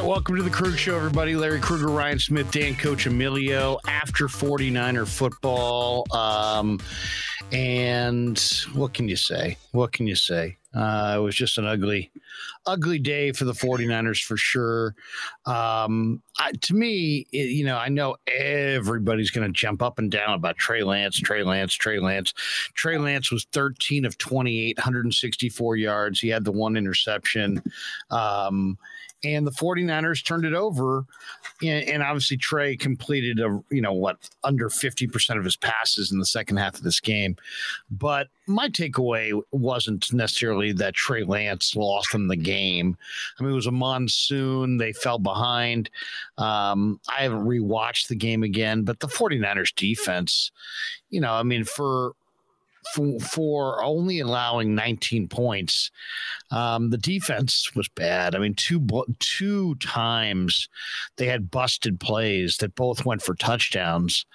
right, welcome to the Krueg Show, everybody. Larry Krueger, Ryan Smith, Dan Coccimiglio after 49er football. Um, and what can you say? What can you say? Uh, it was just an ugly, ugly day for the 49ers for sure. Um, I, to me, it, you know, I know everybody's going to jump up and down about Trey Lance, Trey Lance, Trey Lance. Trey Lance was 13 of 28, 164 yards. He had the one interception. Um, and the 49ers turned it over. And, and, obviously trey completed a you know what under 50% of his passes in the second half of this game. But my takeaway wasn't necessarily that trey lance lost them the game. I mean it was a monsoon. They fell behind. Um, i haven't rewatched the game again but the 49ers defense you know i mean for for, for only allowing 19 points. Um, the defense was bad. I mean, two two times they had busted plays that both went for touchdowns.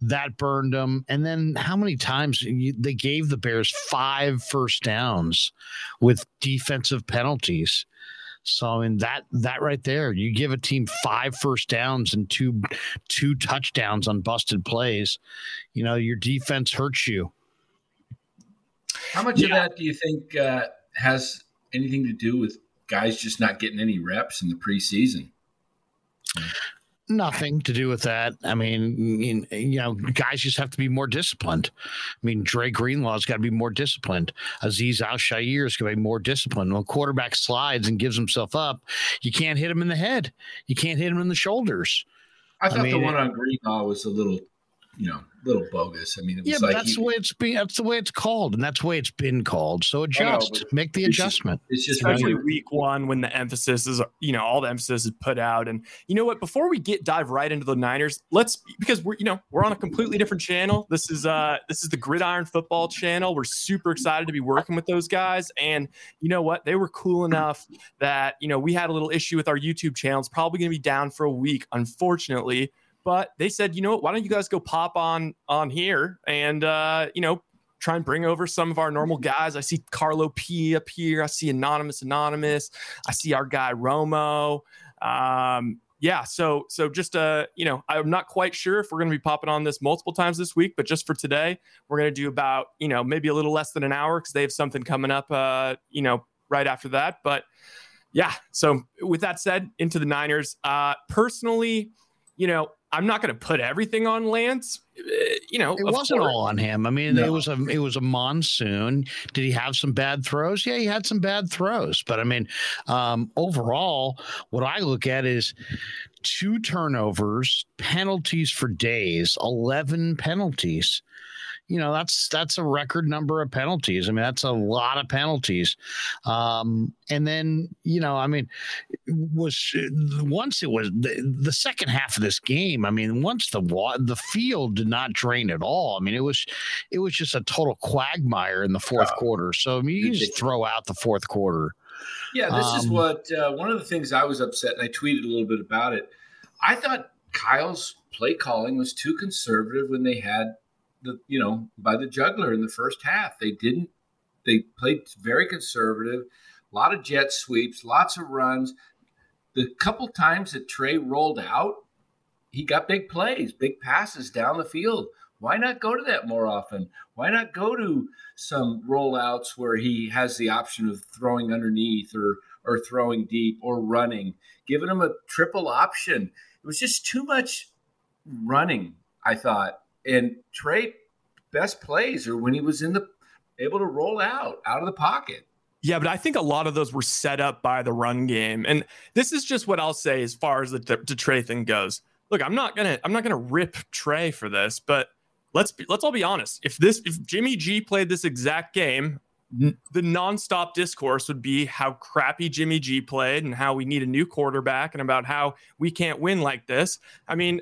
That burned them. And then how many times you, they gave the Bears five first downs with defensive penalties? So I mean that that right there, you give a team five first downs and two two touchdowns on busted plays. You know your defense hurts you. How much yeah. of that do you think uh, has anything to do with guys just not getting any reps in the preseason? Nothing to do with that. I mean, you know, guys just have to be more disciplined. I mean, Dre Greenlaw's got to be more disciplined. Azeez Al-Shaair is going to be more disciplined. When a quarterback slides and gives himself up, you can't hit him in the head. You can't hit him in the shoulders. I thought I mean, the one on Greenlaw was a little you know, little bogus. I mean, yeah, like that's he, the way it's been. That's the way it's called, and that's the way it's been called. So adjust, know, make the it's adjustment. Just, it's just especially week one when the emphasis is, you know, all the emphasis is put out. And you know what? Before we get dive right into the Niners, let's because we're you know we're on a completely different channel. This is uh this is the Gridiron Football channel. We're super excited to be working with those guys, and you know what? They were cool enough that you know we had a little issue with our YouTube channel. It's probably going to be down for a week, unfortunately but they said, you know what? Why don't you guys go pop on on here and uh, you know try and bring over some of our normal guys. I see Carlo P up here. I see Anonymous Anonymous. I see our guy Romo. Um, yeah, so so just uh, you know, I'm not quite sure if we're going to be popping on this multiple times this week, but just for today, we're going to do about you know maybe a little less than an hour because they have something coming up, uh, you know, right after that. But yeah, so with that said, into the Niners. Uh, personally, you know, I'm not going to put everything on Lance. Uh, you know, it wasn't course. all on him. I mean, no. it was a it was a monsoon. Did he have some bad throws? Yeah, he had some bad throws. But I mean, um, overall, what I look at is two turnovers, penalties for days, eleven penalties you know that's that's a record number of penalties. I mean, that's a lot of penalties. Um, and then you know, I mean, was once it was the, the second half of this game. I mean, once the the field did not drain at all. I mean, it was it was just a total quagmire in the fourth oh, quarter. So I mean, you just throw out the fourth quarter. Yeah, this um, is what uh, one of the things I was upset, and I tweeted a little bit about it. I thought Kyle's play calling was too conservative when they had the you know by the juggler in the first half. They didn't. They played very conservative. A lot of jet sweeps, lots of runs. The couple times that Trey rolled out, he got big plays, big passes down the field. Why not go to that more often? Why not go to some rollouts where he has the option of throwing underneath or or throwing deep or running, giving him a triple option? It was just too much running, I thought. And Trey best plays are when he was in the able to roll out out of the pocket. Yeah, but I think a lot of those were set up by the run game, and this is just what I'll say as far as the, the Trey thing goes. Look, I'm not gonna I'm not gonna rip Trey for this, but let's be, let's all be honest. If this if Jimmy G played this exact game, mm-hmm. the nonstop discourse would be how crappy Jimmy G played and how we need a new quarterback and about how we can't win like this. I mean,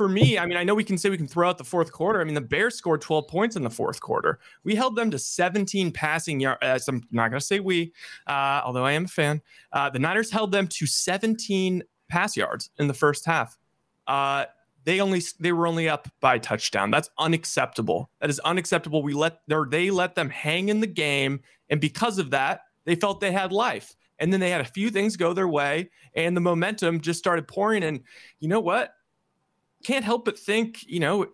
for me, I mean, I know we can say we can throw out the fourth quarter. I mean, the Bears scored 12 points in the fourth quarter. We held them to 17 passing yards. Uh, I'm not going to say we, uh, although I am a fan. Uh, the Niners held them to 17 pass yards in the first half. Uh, they only they were only up by touchdown. That's unacceptable. That is unacceptable. We let or they let them hang in the game, and because of that, they felt they had life. and then they had a few things go their way, and the momentum just started pouring. And you know what? Can't help but think, you know.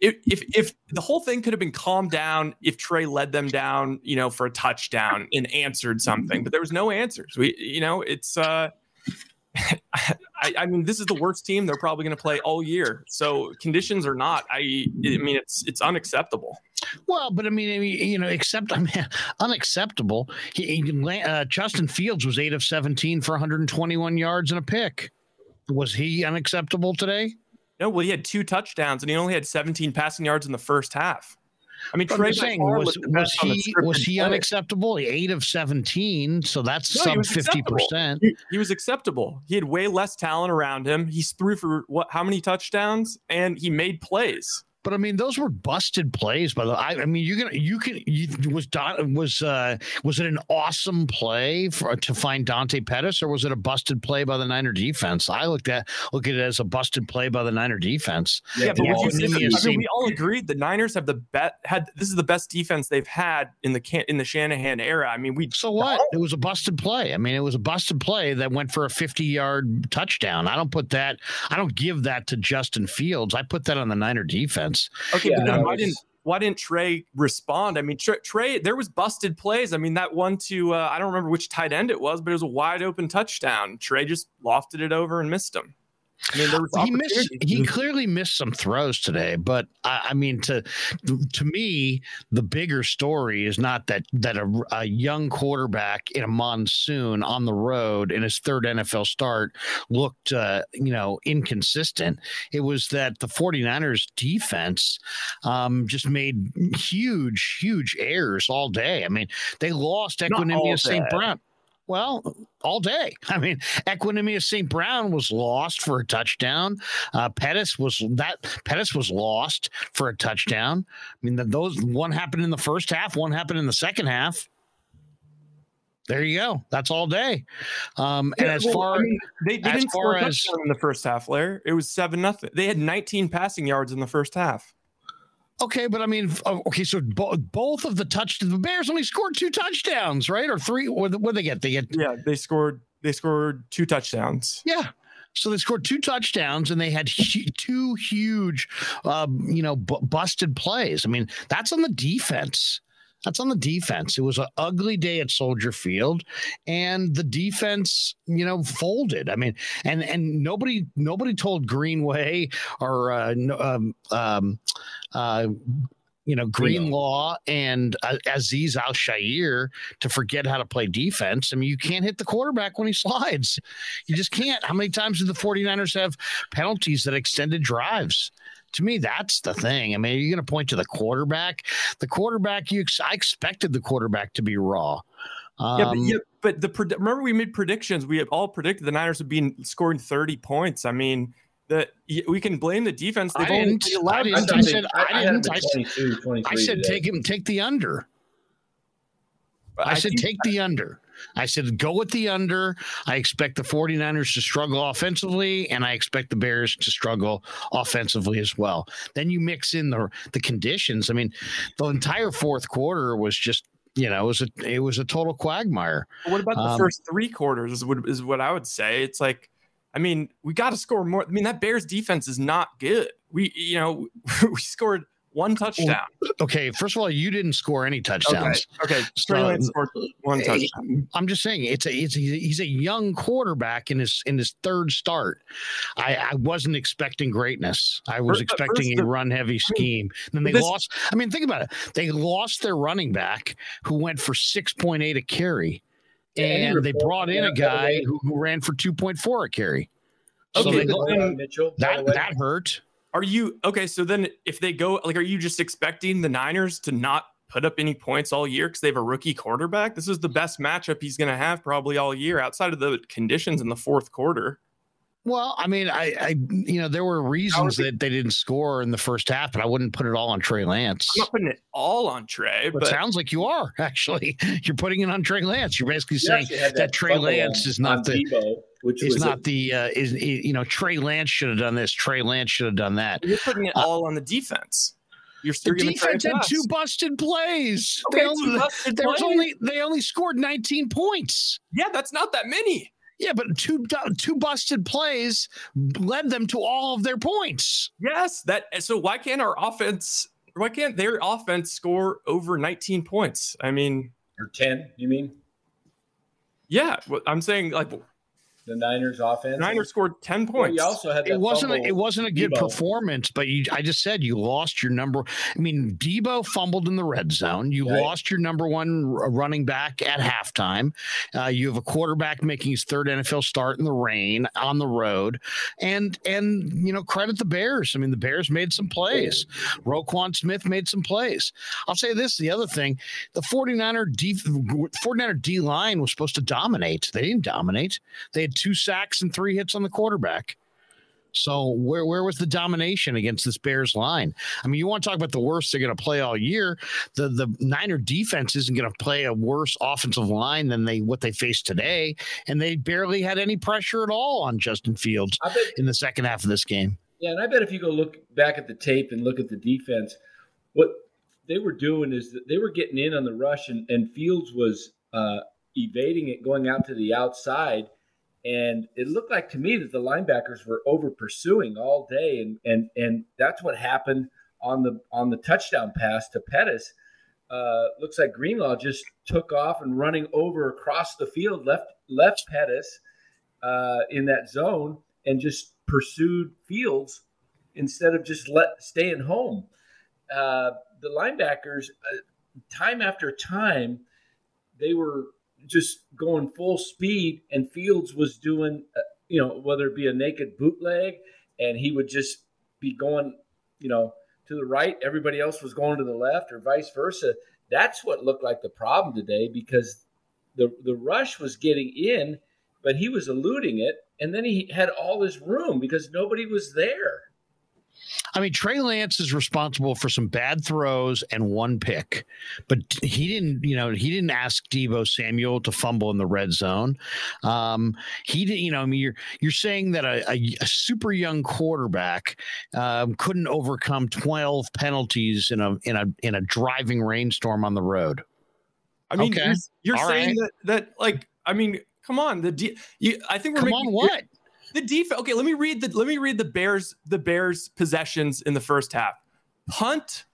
if, if if the whole thing could have been calmed down if Trey led them down, you know, for a touchdown and answered something, but there was no answers. We, you know, it's uh, I, I, mean, this is the worst team they're probably going to play all year. So conditions are not. I, I mean, it's it's unacceptable. Well, but I mean, you know, except I mean, unacceptable. He, uh, Justin Fields was eight of seventeen for 121 yards and a pick. Was he unacceptable today? No, well, he had two touchdowns and he only had 17 passing yards in the first half. I mean, Trey saying, was, was he was he unacceptable? Eight of seventeen, so that's no, sub fifty percent. He, he, was acceptable. He had way less talent around him. He threw for what? How many touchdowns? And he made plays. But I mean, those were busted plays. By the way, I, I mean, you're gonna you can you, was Don was uh was it an awesome play for to find Dante Pettis or was it a busted play by the Niner defense? I looked at look at it as a busted play by the Niner defense. Yeah, but would you I mean, we all agreed the Niners have the bet had this is the best defense they've had in the can in the Shanahan era. I mean, we so what? It was a busted play. I mean, it was a busted play that went for a 50 yard touchdown. I don't put that. I don't give that to Justin Fields. I put that on the Niner defense defense. Okay, yeah, but why didn't why didn't Trey respond? I mean, Trey, Trey, there was busted plays. I mean, that one to uh, I don't remember which tight end it was, but it was a wide open touchdown. Trey just lofted it over and missed him. I mean, there was he missed. He clearly missed some throws today, but I, I, mean, to to me, the bigger story is not that that a, a, young quarterback in a monsoon on the road in his third NFL start looked, uh, you know, inconsistent. It was that the 49ers defense um, just made huge, huge errors all day. I mean, they lost Equanimeous St. Brown. Well, all day. I mean, Equanimeous St. Brown was lost for a touchdown. Uh, Pettis was that Pettis was lost for a touchdown. I mean, the, those one happened in the first half, one happened in the second half. There you go. That's all day. Um, and yeah, as well, far I mean, they, they didn't score a touchdown in the first half, Lair. It was seven nothing. They had 19 passing yards in the first half. Okay, but I mean, oh, okay, so bo- both of the touch the Bears only scored two touchdowns, right? Or three? What did they get? They get yeah, they scored they scored two touchdowns. Yeah, so they scored two touchdowns and they had hu- two huge, um, you know, b- busted plays. I mean, that's on the defense. That's on the defense. It was an ugly day at Soldier Field, and the defense, you know, folded. I mean, and and nobody nobody told Greenway or uh, um, um, uh, you know, Greenlaw and uh, Azeez Al-Shaair to forget how to play defense. I mean, you can't hit the quarterback when he slides. You just can't. How many times did the 49ers have penalties that extended drives? To me, that's the thing. I mean, you're going to point to the quarterback. The quarterback, you I expected the quarterback to be raw. Um, yeah, but, yeah, but the remember we made predictions. We all predicted the Niners would be scoring 30 points. I mean, that we can blame the defense. They've I didn't. I, didn't. I, said I, I didn't. I, I said take him, take the under. I, said take the under. I said, go with the under. I expect the 49ers to struggle offensively, and I expect the Bears to struggle offensively as well. Then you mix in the the conditions. I mean, the entire fourth quarter was just you know, it was a it was a total quagmire. What about the um, first three quarters? Is what is what I would say. It's like, I mean, we got to score more. I mean, that Bears defense is not good. We, you know, we scored one touchdown. Okay, first of all, you didn't score any touchdowns. Okay, okay. So, scored one touchdown. I'm just saying it's a it's a, he's a young quarterback in his in his third start. I, I wasn't expecting greatness. I was first, expecting a run heavy scheme. Then they this, lost. I mean, think about it. They lost their running back who went for six point eight a carry, and they brought in a guy who, who ran for two point four a carry. Okay, so they, Mitchell, that that hurt. Are you okay? So then, if they go, like, are you just expecting the Niners to not put up any points all year because they have a rookie quarterback? This is the best matchup he's going to have probably all year, outside of the conditions in the fourth quarter. Well, I mean, I, I, you know, there were reasons that they didn't score in the first half, but I wouldn't put it all on Trey Lance. I'm not putting it all on Trey, but it sounds like you are actually. You're putting it on Trey Lance. You're basically saying that, that Trey Lance is not the Debo, which is not a, the uh, is you know Trey Lance should have done this. Trey Lance should have done that. You're putting it uh, all on the defense. You're the defense had two busted plays. Okay, they only, busted there was only they only scored 19 points. Yeah, that's not that many. Yeah, but two uh, two busted plays led them to all of their points. Yes, that so why can't our offense why can't their offense score over 19 points? I mean, or 10, you mean? Yeah, I'm saying like the Niners offense. Niners scored 10 points. Well, you also had it wasn't a, it wasn't a good Deebo. performance, but you I just said you lost your number. I mean, Deebo fumbled in the red zone. You right. lost your number one running back at halftime. Uh, you have a quarterback making his third NFL start in the rain on the road. And and you know, credit the Bears. I mean, the Bears made some plays. Roquan Smith made some plays. I'll say this, the other thing, the 49er D 49er D line was supposed to dominate. They didn't dominate. They had two sacks and three hits on the quarterback. So where where was the domination against this Bears line? I mean, you want to talk about the worst they're going to play all year. The the Niner defense isn't going to play a worse offensive line than they what they faced today, and they barely had any pressure at all on Justin Fields bet, in the second half of this game. Yeah, and I bet if you go look back at the tape and look at the defense, what they were doing is that they were getting in on the rush, and, and Fields was uh, evading it, going out to the outside and it looked like to me that the linebackers were over pursuing all day, and and and that's what happened on the on the touchdown pass to Pettis. Uh, looks like Greenlaw just took off and running over across the field, left left Pettis uh, in that zone, and just pursued Fields instead of just let staying home. Uh, the linebackers, uh, time after time, they were just going full speed, and Fields was doing, uh, you know, whether it be a naked bootleg, and he would just be going, you know, to the right. Everybody else was going to the left, or vice versa. That's what looked like the problem today because the the rush was getting in, but he was eluding it, and then he had all this room because nobody was there. I mean, Trey Lance is responsible for some bad throws and one pick, but he didn't, you know, he didn't ask Deebo Samuel to fumble in the red zone. Um, he didn't, you know, I mean, you're you're saying that a, a, a super young quarterback um, couldn't overcome 12 penalties in a in a in a driving rainstorm on the road. I mean, okay. you're, you're saying right. that that like, I mean, come on, the D, you, I think we're come making, on what the defense. Okay, let me read the let me read the Bears the Bears possessions in the first half. Punt,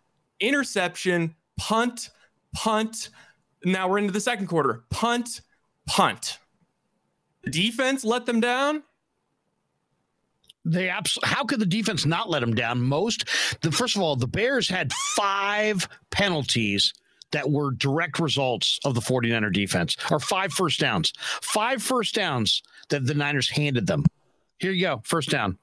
interception, punt, punt. Now we're into the second quarter. Punt, punt. The defense let them down. They abs- how could the defense not let them down? Most the first of all, the Bears had five penalties that were direct results of the 49er defense, or five first downs. Five first downs that the Niners handed them. Here you go. First down.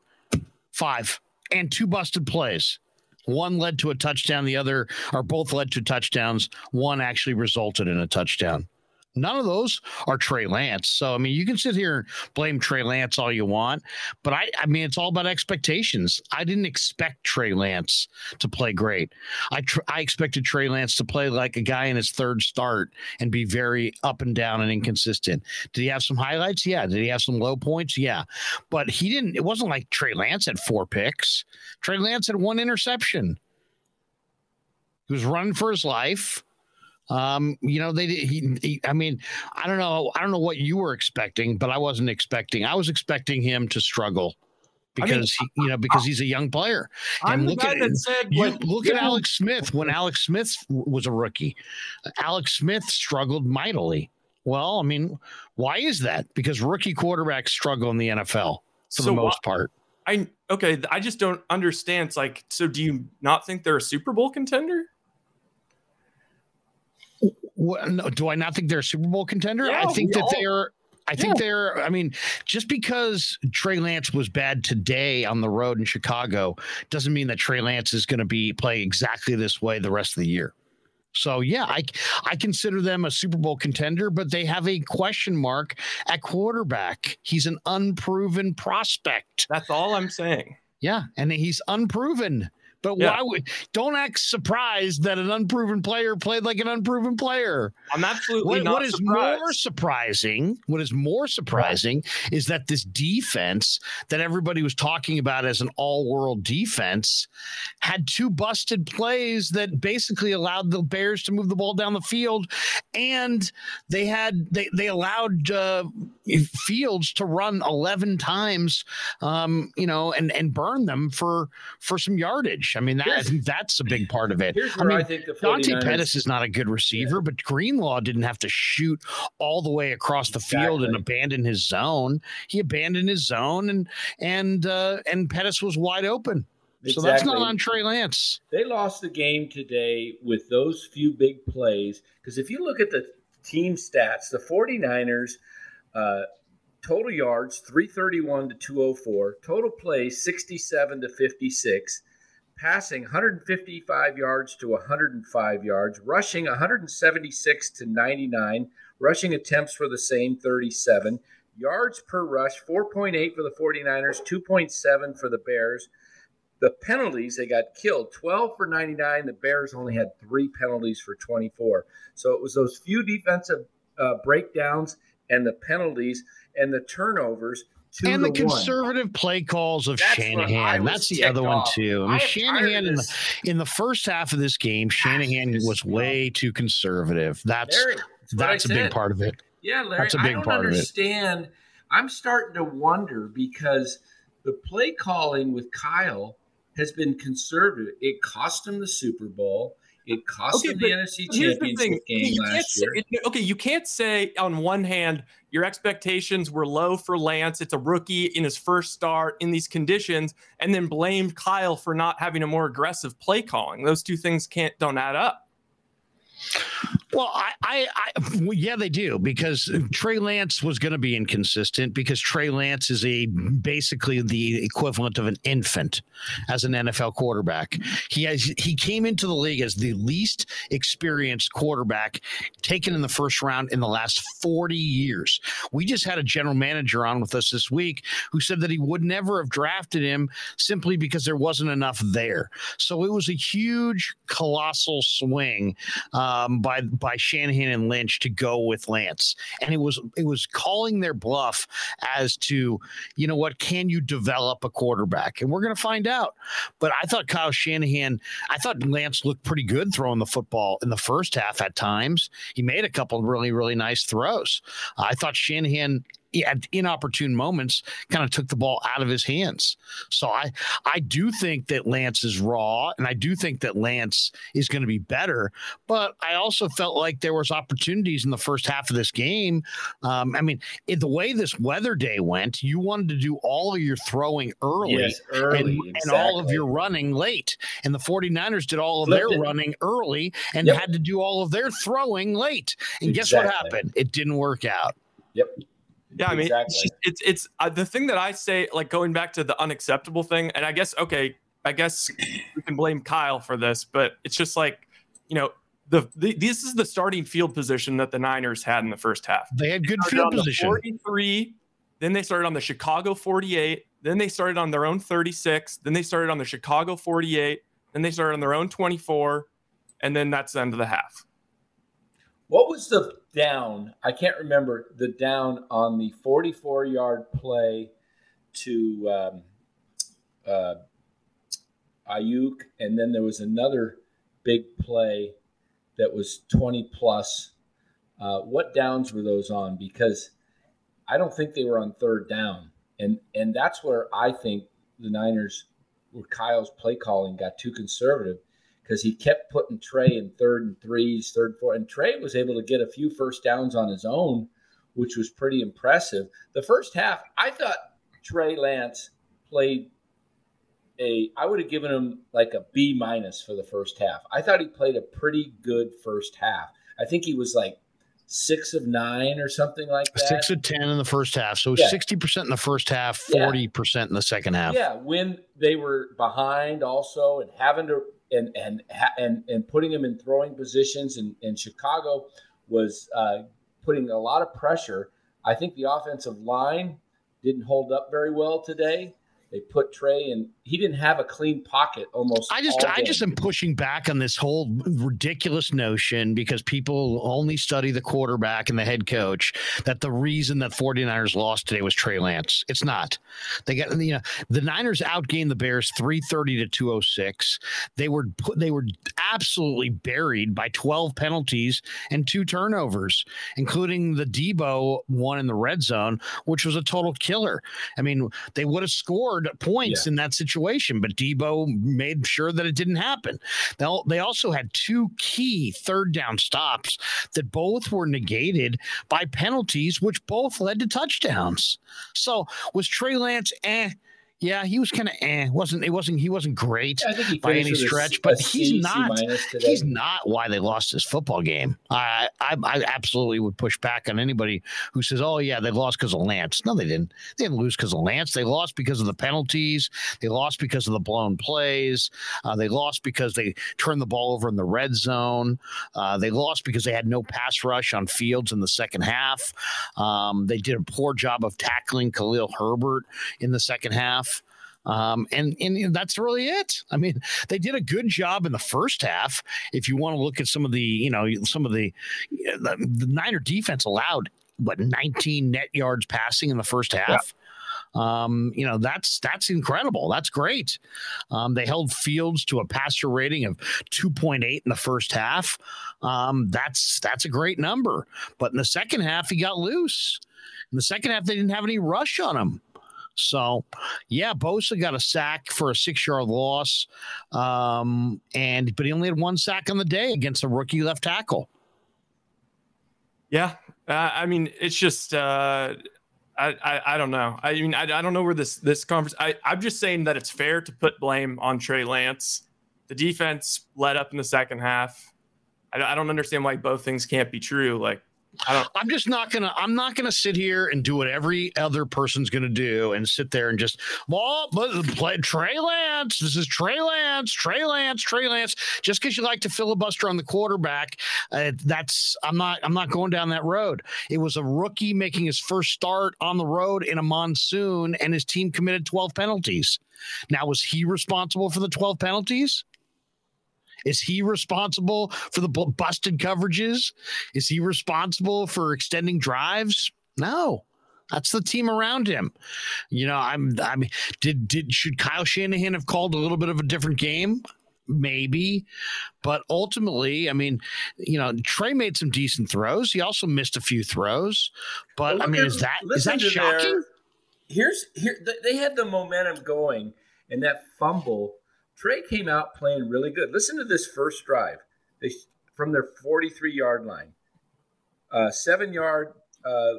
Five. And two busted plays. One led to a touchdown. The other, or both led to touchdowns. One actually resulted in a touchdown. None of those are Trey Lance. So I mean, you can sit here and blame Trey Lance all you want, but I I mean, it's all about expectations. I didn't expect Trey Lance to play great. I tr- I expected Trey Lance to play like a guy in his third start and be very up and down and inconsistent. Did he have some highlights? Yeah. Did he have some low points? Yeah. But he didn't. It wasn't like Trey Lance had four picks. Trey Lance had one interception. He was running for his life. Um, you know, they he, he, I mean, I don't know, I don't know what you were expecting, but I wasn't expecting. I was expecting him to struggle because I mean, he, you know because he's a young player. I'm and look at said, you, look at Alex Smith when Alex Smith was a rookie. Alex Smith struggled mightily. Well, I mean, why is that? Because rookie quarterbacks struggle in the NFL for so the most part. I okay, I just don't understand. It's like, so do you not think they're a Super Bowl contender? No, do I not think they're a Super Bowl contender? Yeah, I think that all, they're. I think yeah. they're. I mean, just because Trey Lance was bad today on the road in Chicago doesn't mean that Trey Lance is going to be playing exactly this way the rest of the year. So yeah, I I consider them a Super Bowl contender, but they have a question mark at quarterback. He's an unproven prospect. That's all I'm saying. Yeah, and he's unproven But yeah. why would don't act surprised that an unproven player played like an unproven player? I'm absolutely what, what is surprised. more surprising? What is more surprising is that this defense that everybody was talking about as an all-world defense had two busted plays that basically allowed the Bears to move the ball down the field, and they had they they allowed uh, Fields to run 11 times, um, you know, and and burn them for for some yardage. I mean, that, that's a big part of it. Here's where I, mean, I think the Dante Pettis is not a good receiver, yeah. but Greenlaw didn't have to shoot all the way across the exactly. field and abandon his zone. He abandoned his zone, and and uh, and Pettis was wide open. Exactly. So that's not on Trey Lance. They lost the game today with those few big plays. Because if you look at the team stats, the 49ers, uh, total yards 331 to 204, total plays 67 to 56, passing 155 yards to 105 yards, rushing 176 to 99, rushing attempts for the same 37, yards per rush 4.8 for the 49ers, 2.7 for the Bears. The penalties, they got killed 12 for 99. The Bears only had three penalties for 24. So it was those few defensive uh, breakdowns and the penalties and the turnovers. And the conservative one. play calls of That's Shanahan. That's the other off. one too. I mean, Shanahan in the, in the first half of this game, Shanahan was way too conservative. That's Larry, that's, that's a big part of it. Yeah, Larry, that's a big I don't part understand. Of it. I'm starting to wonder because the play calling with Kyle has been conservative. It cost him the Super Bowl. It cost okay, them the NFC Championship the game last year. Say, okay, you can't say on one hand your expectations were low for Lance. It's a rookie in his first start in these conditions, and then blamed Kyle for not having a more aggressive play calling. Those two things can't don't add up. Well, I, I, I well, yeah, they do because Trey Lance was going to be inconsistent because Trey Lance is a basically the equivalent of an infant as an NFL quarterback. He has he came into the league as the least experienced quarterback taken in the first round in the last 40 years. We just had a general manager on with us this week who said that he would never have drafted him simply because there wasn't enough there. So it was a huge, colossal swing um, by by Shanahan and Lynch to go with Lance, and it was it was calling their bluff as to you know what can you develop a quarterback, and we're going to find out. But I thought Kyle Shanahan, I thought Lance looked pretty good throwing the football in the first half at times. He made a couple really really nice throws. I thought Shanahan at inopportune moments kind of took the ball out of his hands. So I I do think that Lance is raw and I do think that Lance is going to be better, but I also felt like there was opportunities in the first half of this game. Um, I mean, in the way this weather day went, you wanted to do all of your throwing early, yes, early and, exactly. and, all of your running late. And the 49ers did all of Flipped their it. running early and yep. had to do all of their throwing late. And exactly. guess what happened? It didn't work out. Yep. Yeah, I mean, exactly. it's just, it's, it's uh, the thing that I say, like going back to the unacceptable thing, and I guess okay, I guess we can blame Kyle for this, but it's just like, you know, the, the this is the starting field position that the Niners had in the first half. They had good field position. Forty-three. Then they started on the Chicago 48. Then they started on their own 36. Then they started on the Chicago 48. Then they started on their own 24. And then that's the end of the half. What was the down? I can't remember the down on the 44 yard play to um, uh, Aiyuk, and then there was another big play that was 20 plus. Uh, what downs were those on? Because I don't think they were on third down, and and that's where I think the Niners, where Kyle's play calling got too conservative because he kept putting Trey in third and threes, third, four, and Trey was able to get a few first downs on his own, which was pretty impressive. The first half, I thought Trey Lance played a. I would have given him like a B minus for the first half. I thought he played a pretty good first half. I think he was like six of nine or something like that. Six of ten in the first half. So sixty yeah. percent in the first half, forty yeah. percent in the second half. Yeah, when they were behind also and having to and and and and putting him in throwing positions. And, and Chicago was uh, putting a lot of pressure. I think the offensive line didn't hold up very well today. They put Trey and he didn't have a clean pocket almost. I just I just am pushing back on this whole ridiculous notion because people only study the quarterback and the head coach that the reason that 49ers lost today was Trey Lance. It's not. They got you know the Niners outgained the Bears 330 to 206. They were they were absolutely buried by 12 penalties and two turnovers, including the Deebo one in the red zone, which was a total killer. I mean, they would have scored scored points yeah. in that situation, but Deebo made sure that it didn't happen. They, they also had two key third down stops that both were negated by penalties, which both led to touchdowns. So was Trey Lance eh? Yeah, he was kind of eh. wasn't It wasn't he wasn't great by any stretch, a, but a he's C, not. he's not why they lost this football game. I, I I absolutely would push back on anybody who says, "Oh yeah, they lost because of Lance." No, they didn't. They didn't lose because of Lance. They lost because of the penalties. They lost because of the blown plays. Uh, they lost because they turned the ball over in the red zone. Uh, they lost because they had no pass rush on Fields in the second half. Um, they did a poor job of tackling Khalil Herbert in the second half. Um, and and that's really it. I mean, they did a good job in the first half. If you want to look at some of the, you know, some of the the, the Niner defense allowed what 19 net yards passing in the first half. Yeah. Um, you know that's that's incredible. That's great. Um, they held Fields to a passer rating of 2.8 in the first half. Um, that's that's a great number. But in the second half, he got loose. In the second half, they didn't have any rush on him. So, yeah, Bosa got a sack for a six yard loss, um, and but he only had one sack on the day against a rookie left tackle. Yeah, uh, I mean, it's just. Uh, I, I, I, don't know. I mean, I, I don't know where this this conference. I, I'm just saying that it's fair to put blame on Trey Lance. The defense let up in the second half. I, I don't understand why both things can't be true. Like I'm just not gonna. I'm not gonna sit here and do what every other person's gonna do and sit there and just well, play Trey Lance. This is Trey Lance, Trey Lance, Trey Lance. Just because you like to filibuster on the quarterback, uh, that's I'm not. I'm not going down that road. It was a rookie making his first start on the road in a monsoon, and his team committed 12 penalties. Now, was he responsible for the 12 penalties? Is he responsible for the busted coverages? Is he responsible for extending drives? No. That's the team around him. You know, I'm I mean, did did should Kyle Shanahan have called a little bit of a different game? Maybe, but ultimately, I mean, you know, Trey made some decent throws. He also missed a few throws. But well, I mean, is that is that shocking? Their, here's here they had the momentum going, and that fumble Trey came out playing really good. Listen to this first drive they, from their 43 yard line. Uh, seven yard, uh,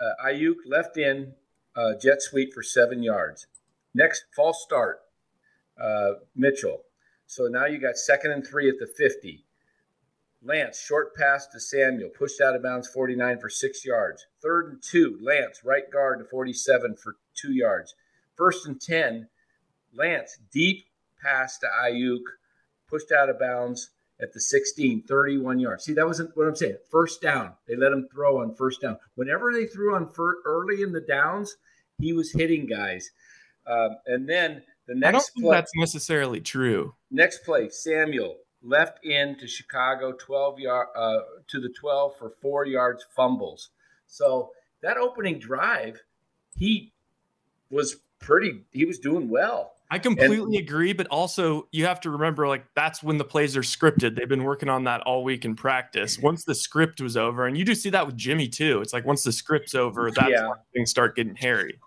uh, Aiyuk left in uh, jet sweep for seven yards. Next, false start, uh, Mitchell. So now you got second and three at the 50. Lance, short pass to Samuel, pushed out of bounds 49 for six yards. Third and two, Lance, right guard to 47 for two yards. First and 10, Lance, deep pass to Aiyuk, pushed out of bounds at the 16, 31 yards. See, that wasn't what I'm saying. First down. They let him throw on first down. Whenever they threw on fir- early in the downs, he was hitting guys. Um, and then the next I don't think play, that's necessarily true. Next play, Samuel left in to Chicago, 12 yard uh, to the 12 for four yards fumbles. So that opening drive, he was pretty. He was doing well. I completely and, agree, but also you have to remember like that's when the plays are scripted. They've been working on that all week in practice. Mm-hmm. Once the script was over, and you do see that with Jimmy too. It's like once the script's over, that's yeah. when things start getting hairy.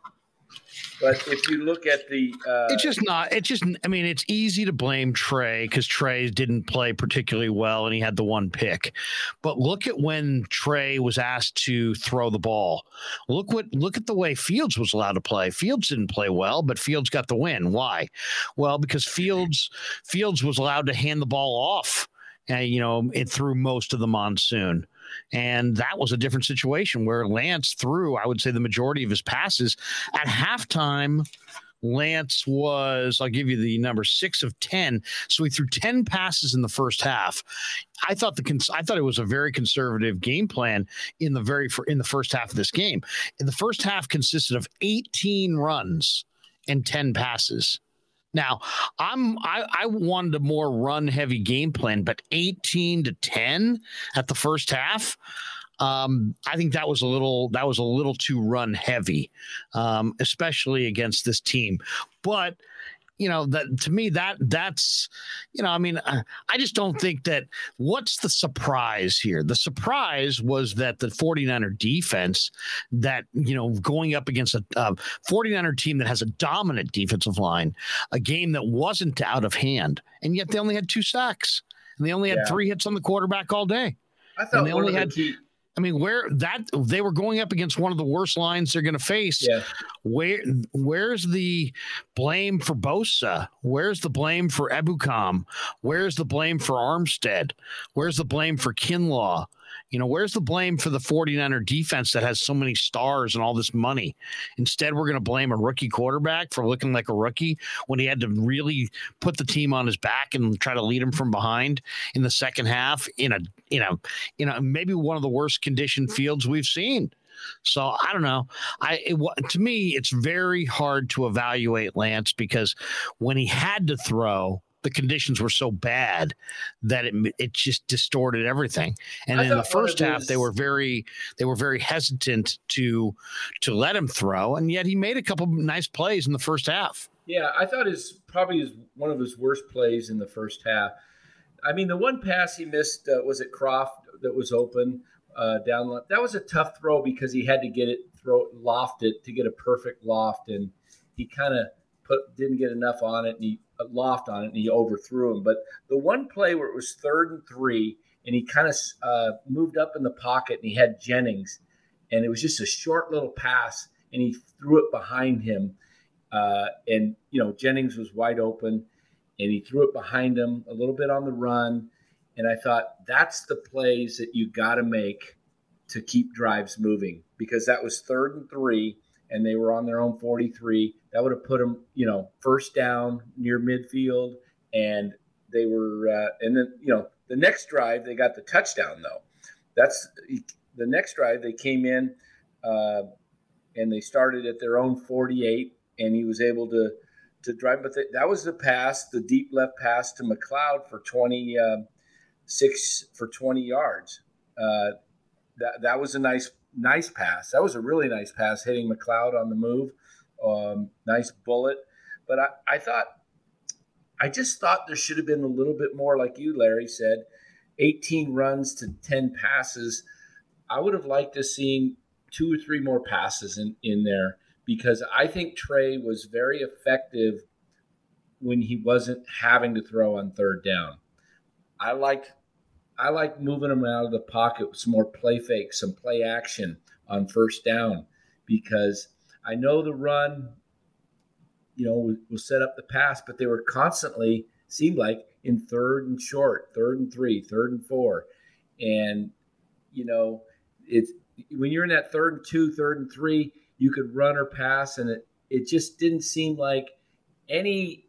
But if you look at the, uh, it's just not. It's just. I mean, it's easy to blame Trey because Trey didn't play particularly well, and he had the one pick. But look at when Trey was asked to throw the ball. Look what. Look at the way Fields was allowed to play. Fields didn't play well, but Fields got the win. Why? Well, because Fields Fields was allowed to hand the ball off. and you know, it through most of the monsoon. And that was a different situation where Lance threw, I would say, the majority of his passes. At halftime, Lance was, I'll give you the number six of 10. So he threw 10 passes in the first half. I thought the I thought it was a very conservative game plan in the very in the first half of this game. In the first half consisted of 18 runs and 10 passes. Now, I'm I, I wanted a more run heavy game plan, but 18 to 10 at the first half. Um, I think that was a little that was a little too run heavy, um, especially against this team. But you know that to me that that's you know i mean uh, i just don't think that what's the surprise here the surprise was that the 49er defense that you know going up against a uh, 49er team that has a dominant defensive line a game that wasn't out of hand and yet they only had two sacks and they only had yeah. three hits on the quarterback all day I thought they only had key, I mean, where that they were going up against one of the worst lines they're going to face. Yeah. Where where's the blame for Bosa? Where's the blame for Ebukam? Where's the blame for Armstead? Where's the blame for Kinlaw? You know, where's the blame for the 49er defense that has so many stars and all this money? Instead, we're going to blame a rookie quarterback for looking like a rookie when he had to really put the team on his back and try to lead him from behind in the second half in a, you know, you know, maybe one of the worst conditioned fields we've seen. So I don't know. I it, to me, it's very hard to evaluate Lance because when he had to throw, the conditions were so bad that it it just distorted everything. And I in the first half, they were very they were very hesitant to to let him throw, and yet he made a couple nice plays in the first half. Yeah, I thought his probably his, one of his worst plays in the first half. I mean, the one pass he missed uh, was it Croft that was open uh, down. That was a tough throw because he had to get it throw loft it to get a perfect loft, and he kind of put didn't get enough on it, and he loft on it and he overthrew him. But the one play where it was third and three and he kind of uh, moved up in the pocket and he had Jennings and it was just a short little pass and he threw it behind him. Uh, and, you know, Jennings was wide open and he threw it behind him a little bit on the run. And I thought that's the plays that you got to make to keep drives moving because that was third and three and they were on their own 43, that would have put them, you know, first down near midfield. And they were, uh, and then, you know, the next drive, they got the touchdown, though. That's the next drive, they came in uh, and they started at their own 48, and he was able to to drive. But that was the pass, the deep left pass to McCloud for 26 uh, for 20 yards. Uh, that, that was a nice nice pass. That was a really nice pass, hitting McCloud on the move. Um, nice bullet. But I, I thought, I just thought there should have been a little bit more, like you, Larry said, 18 runs to 10 passes. I would have liked to seen two or three more passes in, in there because I think Trey was very effective when he wasn't having to throw on third down. I like I like moving them out of the pocket with some more play fake, some play action on first down because I know the run, you know, will set up the pass, but they were constantly seemed like in third and short, third and three, third and four, and you know, it's when you're in that third and two, third and three, you could run or pass, and it it just didn't seem like any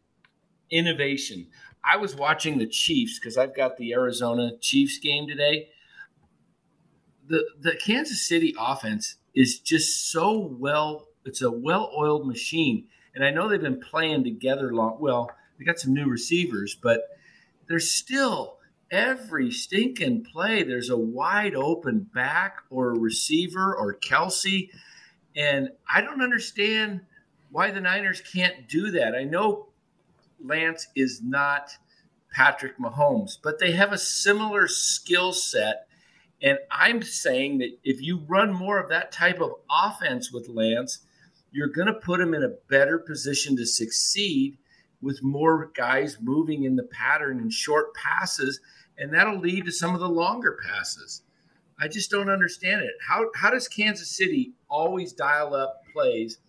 innovation. I was watching the Chiefs because I've got the Arizona Chiefs game today. The the Kansas City offense is just so well. It's a well-oiled machine, and I know they've been playing together long. Well, they got some new receivers, but there's still every stinking play. There's a wide open back or a receiver or Kelce, and I don't understand why the Niners can't do that. I know Lance is not Patrick Mahomes, but they have a similar skill set. And I'm saying that if you run more of that type of offense with Lance, you're going to put them in a better position to succeed with more guys moving in the pattern and short passes. And that'll lead to some of the longer passes. I just don't understand it. How, how does Kansas City always dial up plays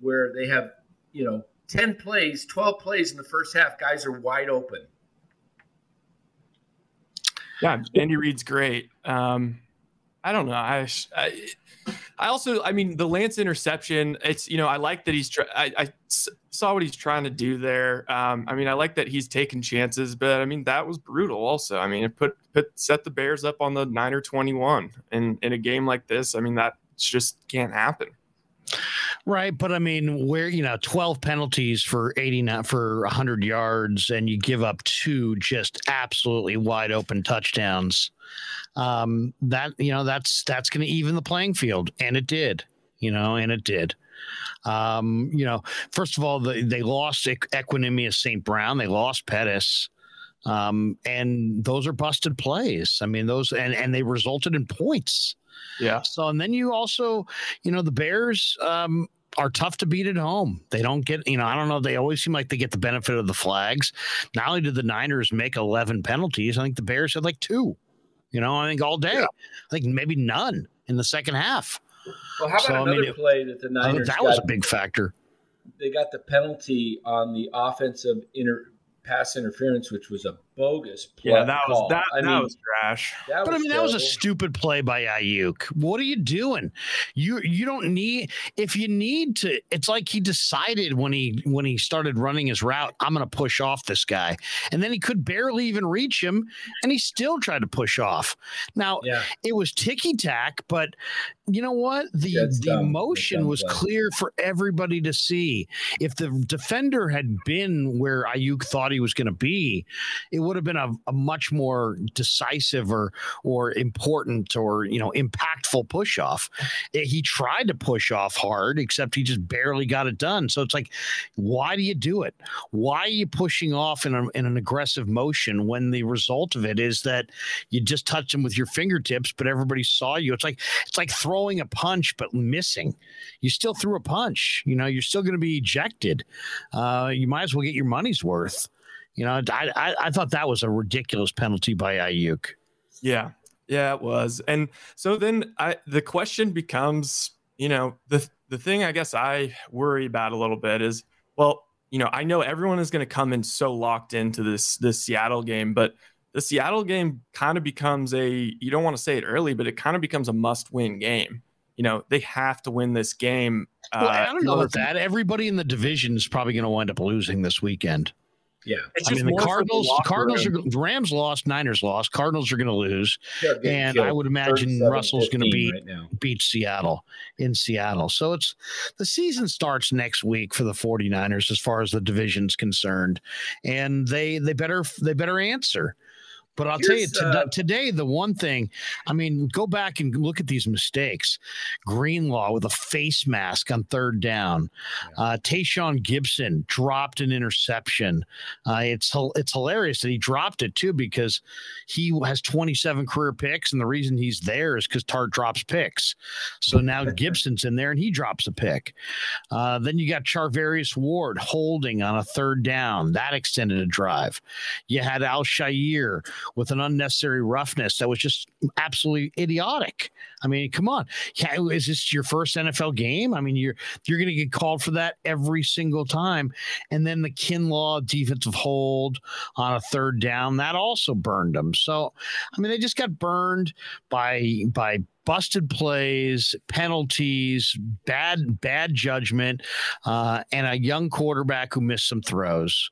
where they have, you know, 10 plays, 12 plays in the first half, guys are wide open. Yeah, Andy Reid's great. Um, I don't know. I, I, I also, I mean, the Lance interception. It's you know, I like that he's. Try, I, I saw what he's trying to do there. Um, I mean, I like that he's taking chances, but I mean, that was brutal. Also, I mean, it put put set the Bears up on the nine or twenty one, and in a game like this, I mean, that just can't happen. Right, but I mean, where you know, twelve penalties for eighty not for hundred yards, and you give up two just absolutely wide open touchdowns. Um, that you know, that's that's going to even the playing field, and it did. You know, and it did. Um, you know, first of all, the, they lost Equanimeous St. Brown. They lost Pettis. Um, and those are busted plays. I mean, those and and they resulted in points. Yeah. So and then you also, you know, the Bears um, are tough to beat at home. They don't get, you know, I don't know. They always seem like they get the benefit of the flags. Not only did the Niners make 11 penalties, I think the Bears had like two, you know, I think all day. Yeah. I think maybe none in the second half. Well, how about so, another I mean, play that the Niners? That was a big factor. They got the penalty on the offensive inter pass interference, which was a bogus play. Yeah, that was that, I that mean, was trash. That but was I mean, terrible. that was a stupid play by Aiyuk. What are you doing? You you don't need if you need to. It's like he decided when he when he started running his route, I'm going to push off this guy, and then he could barely even reach him, and he still tried to push off. Now yeah. it was ticky tack, but you know what? The the motion was clear for everybody to see. If the defender had been where Aiyuk thought he was going to be, it would have been a, a, much more decisive or or important or you know impactful push off. He tried to push off hard, except he just barely got it done. So it's like, why do you do it? Why are you pushing off in, a, in an aggressive motion when the result of it is that you just touched him with your fingertips, but everybody saw you? It's like it's like throwing throwing a punch but missing. You still threw a punch. You know, you're still going to be ejected. Uh, you might as well get your money's worth. You know, I, I, I thought that was a ridiculous penalty by Aiyuk. Yeah, yeah, it was. And so then I the question becomes, you know, the the thing I guess I worry about a little bit is, well, you know, I know everyone is going to come in so locked into this this Seattle game, but the Seattle game kind of becomes a you don't want to say it early, but it kind of becomes a must win game. You know, they have to win this game. Well, uh, I don't know about that. Everybody in the division is probably going to wind up losing this weekend. Yeah, I mean the Cardinals. The Cardinals are the Rams lost, Niners lost. Cardinals are going to lose, and I would imagine Russell's going to beat right beat Seattle in Seattle. So it's the season starts next week for the 49ers as far as the division's concerned, and they they better they better answer. But I'll Here's, tell you to, uh, today, the one thing, I mean, go back and look at these mistakes. Greenlaw with a face mask on third down. Yeah. Uh, Tashaun Gipson dropped an interception. Uh, it's it's hilarious that he dropped it too because he has 27 career picks, and the reason he's there is because Tartt drops picks. So now Gipson's in there and he drops a pick. Uh, then you got Charvarius Ward holding on a third down that extended a drive. You had Al-Shaair with an unnecessary roughness that was just absolutely idiotic. I mean, come on, is this your first NFL game? I mean, you're you're going to get called for that every single time. And then the Kinlaw defensive hold on a third down that also burned them. So, I mean, they just got burned by by busted plays, penalties, bad bad judgment, uh, and a young quarterback who missed some throws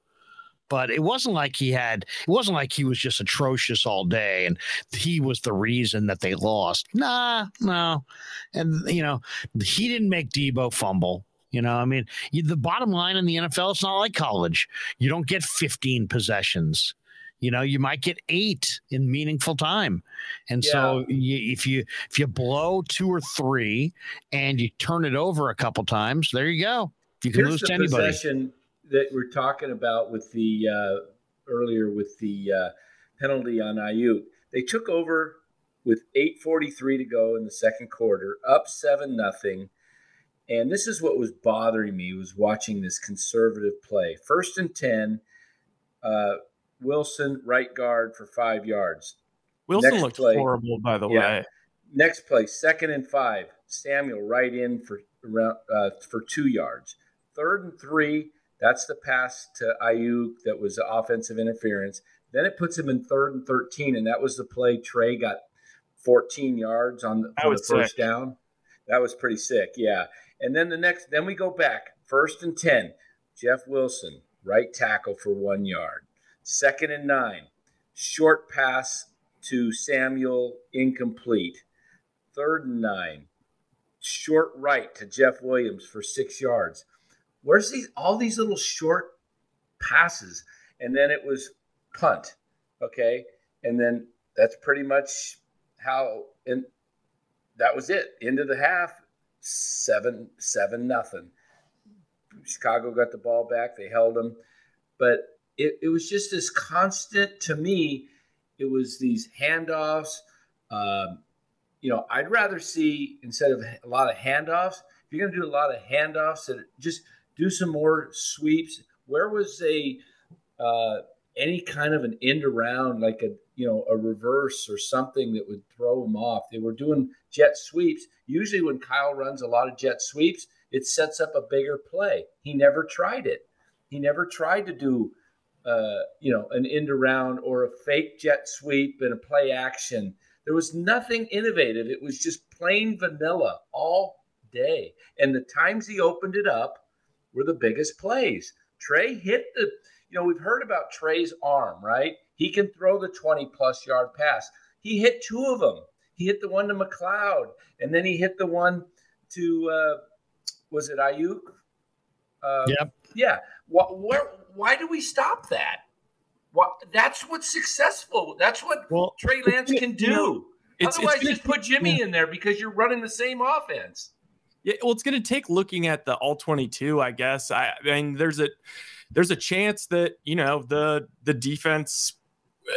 but it wasn't like he had it wasn't like he was just atrocious all day and he was the reason that they lost nah no and you know he didn't make Deebo fumble you know, I mean, you, the bottom line in the NFL, it's not like college. You don't get 15 possessions. You know, you might get eight in meaningful time, and yeah. so you, if you if you blow two or three and you turn it over a couple times, there you go. You can Here's lose to anybody. That we're talking about with the uh, earlier with the uh, penalty on Aiyuk. They took over with 8:43 to go in the second quarter, up seven nothing. And this is what was bothering me was watching this conservative play. First and ten, uh, Wilson right guard for five yards. Wilson Next looked play, horrible, by the yeah. way. Next play, second and five, Samuel right in for around uh, for two yards. Third and three, that's the pass to Aiyuk that was offensive interference. Then it puts him in third and 13, and that was the play Trey got 14 yards on the, the first sick. down. That was pretty sick, yeah. And then the next, then we go back, first and 10, Jeff Wilson, right tackle for one yard. Second and nine, short pass to Samuel, incomplete. Third and nine, short right to Jeff Williams for six yards. Where's these all these little short passes? And then it was punt. Okay. And then that's pretty much how and that was it. End of the half, seven, seven, nothing. Chicago got the ball back. They held them. But it, it was just this constant to me. It was these handoffs. Um, you know, I'd rather see instead of a lot of handoffs, if you're going to do a lot of handoffs, that just do some more sweeps. Where was a uh, any kind of an end around, like a you know a reverse or something that would throw them off? They were doing jet sweeps. Usually, when Kyle runs a lot of jet sweeps, it sets up a bigger play. He never tried it. He never tried to do uh, you know an end around or a fake jet sweep and a play action. There was nothing innovative. It was just plain vanilla all day. And the times he opened it up were the biggest plays. Trey hit the you know, we've heard about Trey's arm, right? He can throw the 20 plus yard pass. He hit two of them. He hit the one to McCloud, and then he hit the one to, uh, was it Aiyuk? Uh, yep. Yeah. What, where, why do we stop that? What, that's what's successful. That's what well, Trey Lance can do. It's, Otherwise, it's just put Jimmy yeah. in there because you're running the same offense. Yeah, well, it's going to take looking at the all 22, I guess. I, I mean, there's a there's a chance that you know the the defense. Uh,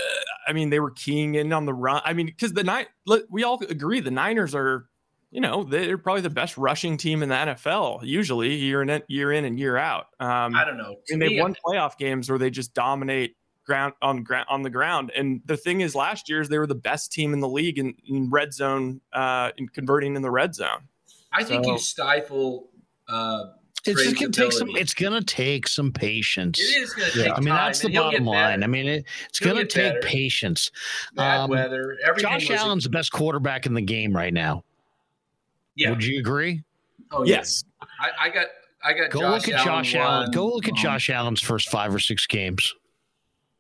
I mean, they were keying in on the run. I mean, because the nine, we all agree the Niners are, you know, they're probably the best rushing team in the NFL. Usually, year in year in and year out. Um, I don't know. and they've won playoff games where they just dominate ground on ground on the ground. And the thing is, last year's they were the best team in the league in, in red zone, uh, in converting in the red zone. I think so, you stifle uh, it's just gonna take some. It's gonna take some patience. It is gonna take. I mean, that's the bottom line. I mean, it, it's he'll gonna take better. patience. Bad um, weather. Josh Allen's a- the best quarterback in the game right now. Yeah. Would you agree? Oh yes. I, I got. I got. Go Josh look at Josh Allen. Go look at Josh Allen's first five or six games.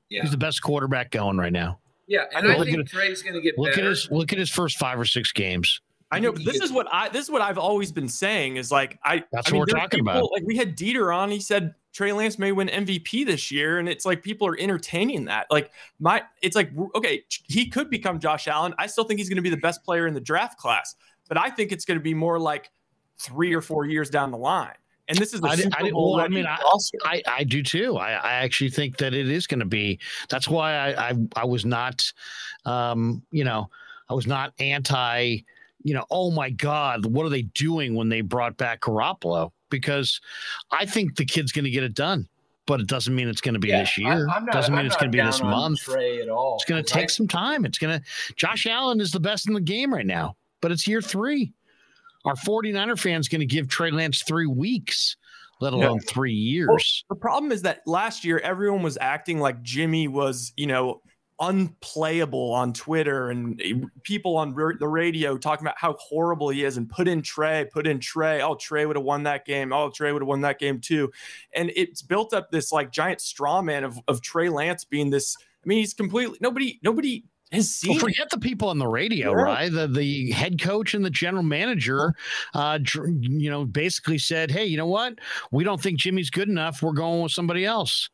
Yeah. He's the best quarterback going right now. Yeah, and I, I think Trey's going to get. Look better. at his look at his first five or six games. I know, but this is what I this is what I've always been saying is like I that's I mean, what we're talking people, about. Like we had Dieter on, he said Trey Lance may win MVP this year, and it's like people are entertaining that. Like my, it's like okay, he could become Josh Allen. I still think he's going to be the best player in the draft class, but I think it's going to be more like three or four years down the line. And this is a I, Super I, Bowl well, I mean, I, I, I, do too. I, I actually think that it is going to be. That's why I, I, I was not, um, you know, I was not anti you know, oh my God, what are they doing when they brought back Garoppolo? Because I think the kid's going to get it done, but it doesn't mean it's going to be yeah, this year. I, not, doesn't mean I'm it's going to be this month. Trey at all. It's going to take I, some time. It's going to. Josh Allen is the best in the game right now, but it's year three. Our 49er fans going to give Trey Lance three weeks let alone three years. Well, the problem is that last year everyone was acting like Jimmy was, you know, unplayable on Twitter and people on the radio talking about how horrible he is and put in Trey, put in Trey. Oh, Trey would have won that game. Oh, Trey would have won that game too. And it's built up this like giant straw man of, of Trey Lance being this. I mean, he's completely nobody, nobody has seen. Well, forget the people on the radio, yeah. right? The the head coach and the general manager, uh, you know, basically said, "Hey, you know what? We don't think Jimmy's good enough. We're going with somebody else."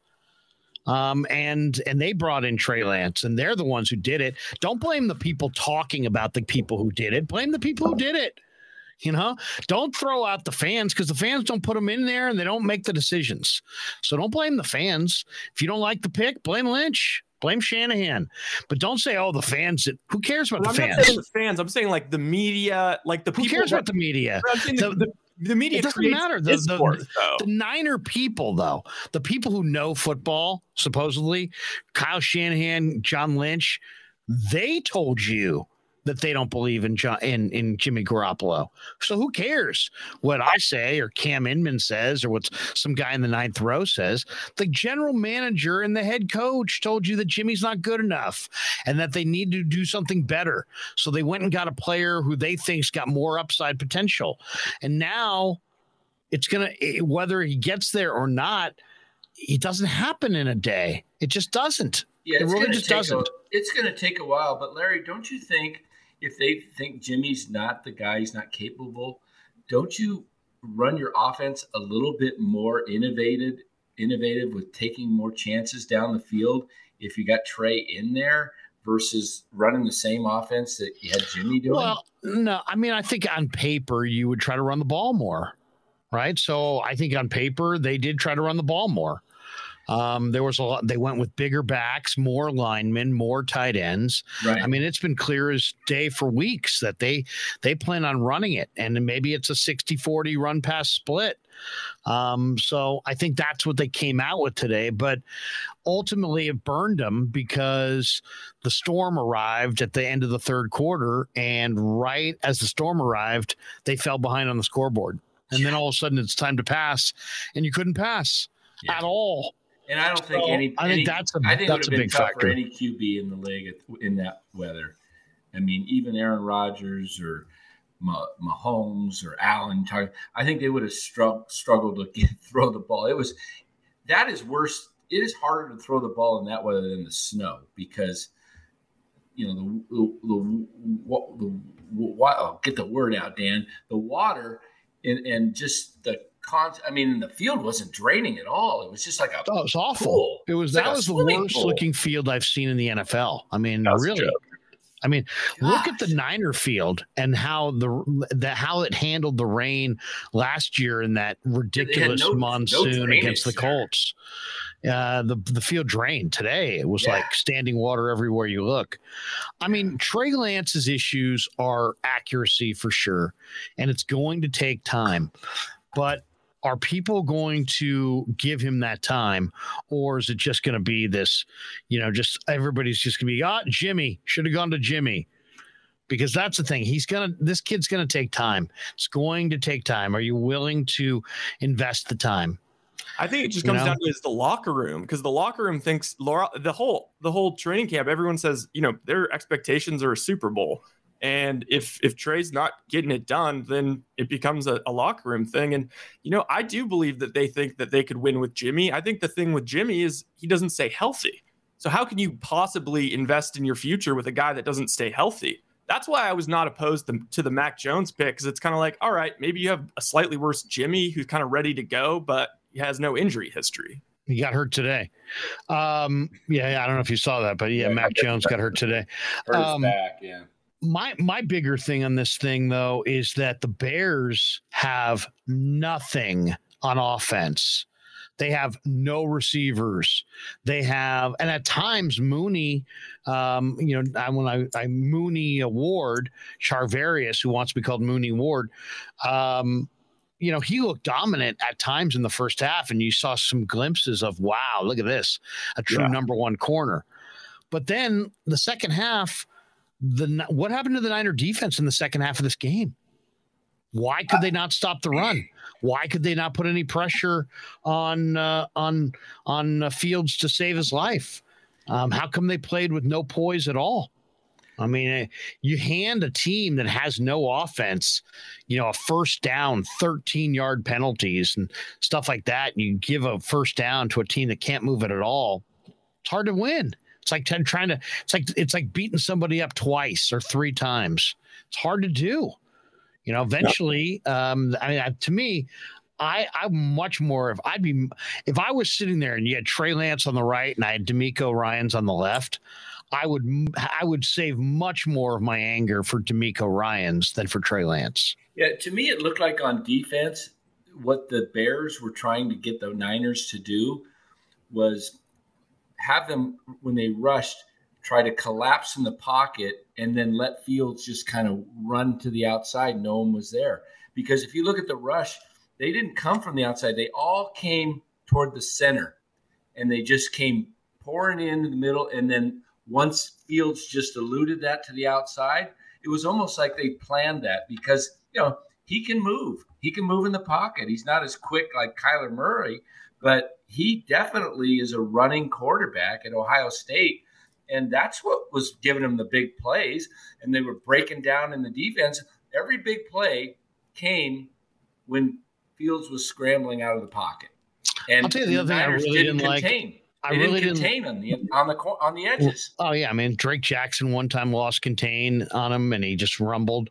Um, and and they brought in Trey Lance, and they're the ones who did it. Don't blame the people talking about the people who did it. Blame the people who did it. You know, don't throw out the fans because the fans don't put them in there and they don't make the decisions. So don't blame the fans. If you don't like the pick, blame Lynch. Blame Shanahan, but don't say, "Oh, the fans." Who cares about well, the I'm fans? the fans. I'm saying like the media, like the Who people. cares that, about the media? The, the, the media it doesn't matter. The, the, the, Niner people, though, the people who know football, supposedly, Kyle Shanahan, John Lynch, they told you that they don't believe in John, in in Jimmy Garoppolo. So who cares what I say or Cam Inman says or what some guy in the ninth row says? The general manager and the head coach told you that Jimmy's not good enough and that they need to do something better. So they went and got a player who they think's got more upside potential. And now it's gonna whether he gets there or not, it doesn't happen in a day. It just doesn't. Yeah, it really just doesn't. A, it's going to take a while. But Larry, don't you think if they think Jimmy's not the guy, he's not capable, don't you run your offense a little bit more innovative, innovative with taking more chances down the field if you got Trey in there versus running the same offense that you had Jimmy doing? Well, no, I mean, I think on paper you would try to run the ball more, right? So I think on paper they did try to run the ball more. Um, there was a lot. They went with bigger backs, more linemen, more tight ends. Right. I mean, it's been clear as day for weeks that they they plan on running it, and maybe it's a 60-40 run pass split. Um, so I think that's what they came out with today. But ultimately, it burned them because the storm arrived at the end of the third quarter, and right as the storm arrived, they fell behind on the scoreboard. And then all of a sudden, it's time to pass, and you couldn't pass yeah. at all. And I don't think any. I think that's a. I think that's it would have been tough factor. for any QB in the league in that weather. I mean, even Aaron Rodgers or Mahomes or Allen. I think they would have struggled struggled to get, throw the ball. It was that is worse. It is harder to throw the ball in that weather than the snow because you know the the, the, the, the oh, get the word out, Dan. The water and, and just the con. I mean, the field wasn't draining at all. It was just like a. Oh, it was awful. Pool. It was, that like was the worst pool. looking field I've seen in the NFL. I mean, really. I mean, Gosh. look at the Niner field and how the, the how it handled the rain last year in that ridiculous no, monsoon no against the Colts. Uh, the the field drained today. It was yeah. like standing water everywhere you look. I mean, Trey Lance's issues are accuracy for sure, and it's going to take time. But are people going to give him that time or is it just going to be this you know just everybody's just going to be ah jimmy should have gone to jimmy. Because that's the thing he's gonna this kid's gonna take time. It's going to take time. Are you willing to invest the time? I think it just comes you know? down to is the locker room because the locker room thinks Laura the whole the whole training camp everyone says you know their expectations are a Super Bowl and if if Trey's not getting it done, then it becomes a, a, locker room thing. And you know, I do believe that they think that they could win with Jimmy. I think the thing with Jimmy is he doesn't stay healthy. So how can you possibly invest in your future with a guy that doesn't stay healthy? That's why I was not opposed to, to the Mac Jones pick because it's kind of like, all right, maybe you have a slightly worse Jimmy who's kind of ready to go, but he has no injury history. He got hurt today. Um, yeah, I don't know if you saw that, but yeah, yeah Mac Jones got hurt today. Hurt um, back, yeah my my bigger thing on this thing though is that the Bears have nothing on offense. They have no receivers. They have, and at times Mooney, um, you know, I, when I, I Mooney Award, Charvarius, who wants to be called Mooney Ward, um, you know, he looked dominant at times in the first half, and you saw some glimpses of, wow, look at this, a true yeah. number one corner. But then the second half, the what happened to the Niner defense in the second half of this game? Why could they not stop the run? Why could they not put any pressure on uh, on on uh, Fields to save his life? Um, how come they played with no poise at all? I mean, eh, you hand a team that has no offense, you know, a first down, 13 yard penalties and stuff like that. And you give a first down to a team that can't move it at all. It's hard to win. It's like trying to. It's like it's like beating somebody up twice or three times. It's hard to do. You know, eventually, um, I mean, to me, I I'm much more if I'd be if I was sitting there and you had Trey Lance on the right and I had DeMeco Ryans on the left, I would I would save much more of my anger for DeMeco Ryans than for Trey Lance. Yeah, to me, it looked like on defense, what the Bears were trying to get the Niners to do was have them when they rushed try to collapse in the pocket and then let Fields just kind of run to the outside. No one was there because if you look at the rush, they didn't come from the outside. They all came toward the center, and they just came pouring in the middle. And then once Fields just eluded that to the outside, it was almost like they planned that because you know he can move. He can move in the pocket. He's not as quick like Kyler Murray, but he definitely is a running quarterback at Ohio State. And that's what was giving him the big plays. And they were breaking down in the defense. Every big play came when Fields was scrambling out of the pocket. And I'll tell you the other thing I really didn't, didn't like. I they really didn't contain didn't, on the on the on the edges. Oh yeah, I mean Drake Jackson one time lost contain on him, and he just rumbled.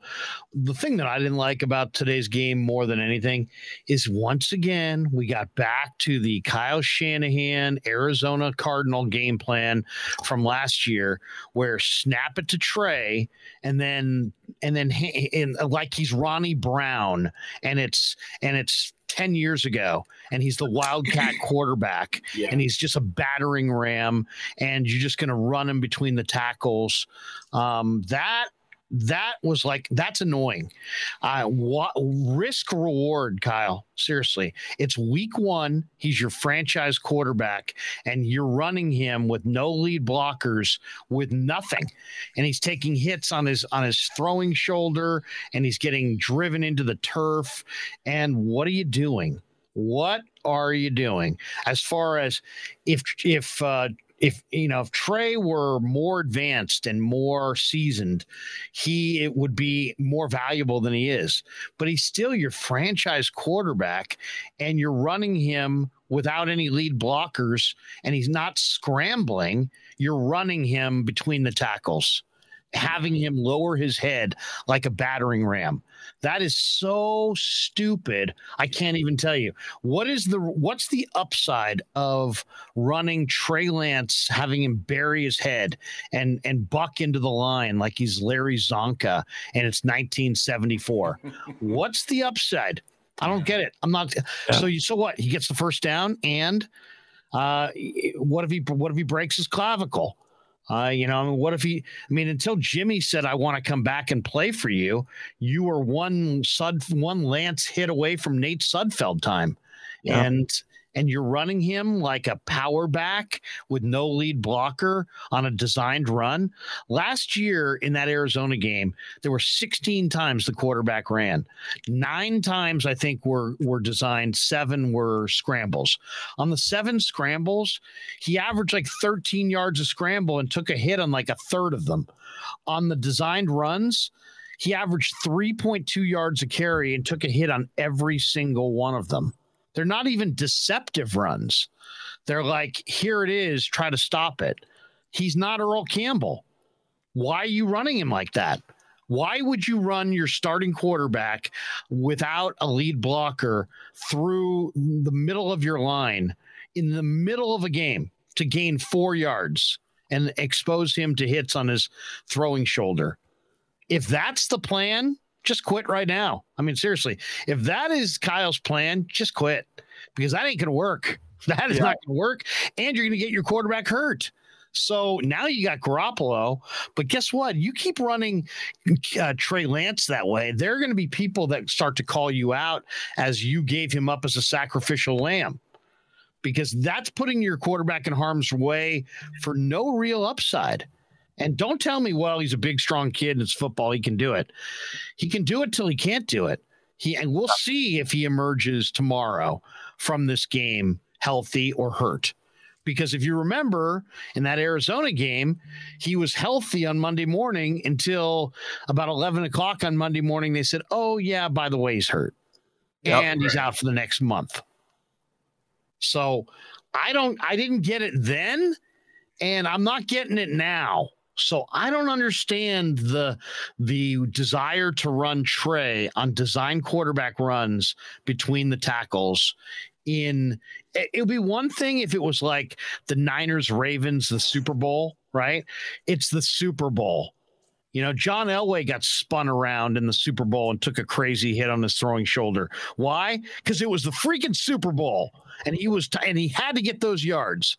The thing that I didn't like about today's game more than anything is once again we got back to the Kyle Shanahan Arizona Cardinal game plan from last year, where snap it to Trey, and then and then and like he's Ronnie Brown, and it's and it's 10 years ago and he's the wildcat quarterback yeah. and he's just a battering ram and you're just going to run him between the tackles um, that that was like that's annoying. Uh, what risk reward, Kyle? Seriously, it's week one. He's your franchise quarterback, and you're running him with no lead blockers, with nothing, and he's taking hits on his on his throwing shoulder, and he's getting driven into the turf. And what are you doing? What are you doing? As far as if if uh, if you know if Trey were more advanced and more seasoned, he it would be more valuable than he is. But he's still your franchise quarterback, and you're running him without any lead blockers, and he's not scrambling. You're running him between the tackles having him lower his head like a battering ram. That is so stupid. I can't even tell you. What is the what's the upside of running Trey Lance having him bury his head and and buck into the line like he's Larry Csonka and it's 1974? what's the upside? I don't get it. I'm not yeah. so you so what? He gets the first down and uh what if he what if he breaks his clavicle? Uh, you know, what if he? I mean, until Jimmy said, "I want to come back and play for you," you were one Sud, one Lance hit away from Nate Sudfeld time, yeah. and and you're running him like a power back with no lead blocker on a designed run. Last year in that Arizona game, there were 16 times the quarterback ran. Nine times I think were were designed, seven were scrambles. On the seven scrambles, he averaged like 13 yards a scramble and took a hit on like a third of them. On the designed runs, he averaged 3.2 yards a carry and took a hit on every single one of them. They're not even deceptive runs. They're like, here it is, try to stop it. He's not Earl Campbell. Why are you running him like that? Why would you run your starting quarterback without a lead blocker through the middle of your line in the middle of a game to gain four yards and expose him to hits on his throwing shoulder? If that's the plan, just quit right now. I mean, seriously, if that is Kyle's plan, just quit because that ain't going to work. That is yeah. not going to work. And you're going to get your quarterback hurt. So now you got Garoppolo, but guess what? You keep running uh, Trey Lance that way, there are going to be people that start to call you out as you gave him up as a sacrificial lamb because that's putting your quarterback in harm's way for no real upside. And don't tell me, well, he's a big, strong kid and it's football. He can do it. He can do it till he can't do it. He and we'll see if he emerges tomorrow from this game healthy or hurt. Because if you remember in that Arizona game, he was healthy on Monday morning until about 11 o'clock on Monday morning. They said, Oh, yeah, by the way, he's hurt. Yep, and right. he's out for the next month. So I don't, I didn't get it then, and I'm not getting it now. So I don't understand the the desire to run Trey on design quarterback runs between the tackles in it would be one thing if it was like the Niners Ravens the Super Bowl, right? It's the Super Bowl. You know, John Elway got spun around in the Super Bowl and took a crazy hit on his throwing shoulder. Why? Because it was the freaking Super Bowl, and he was t- and he had to get those yards.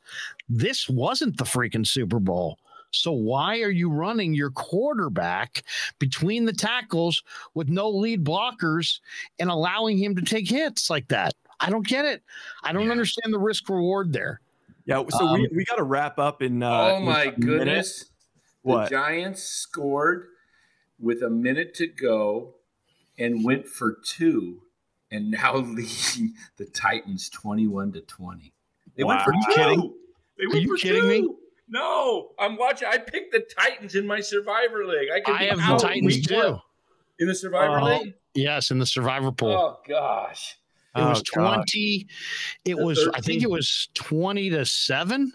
This wasn't the freaking Super Bowl. So why are you running your quarterback between the tackles with no lead blockers and allowing him to take hits like that? I don't get it. I don't yeah. understand the risk reward there. Yeah, so um, we, we got to wrap up in. Uh, oh my goodness! What? The Giants scored with a minute to go and went for two, and now leading the Titans twenty-one to twenty. They wow. went for two. Kidding? They went Are you kidding me? No, I'm watching. I picked the Titans in my Survivor League. I, I have the Titans too. In the Survivor uh, League? Yes, in the Survivor pool. Oh gosh. It oh, was 20. God. It the was, 13. I think it was 20 to 7.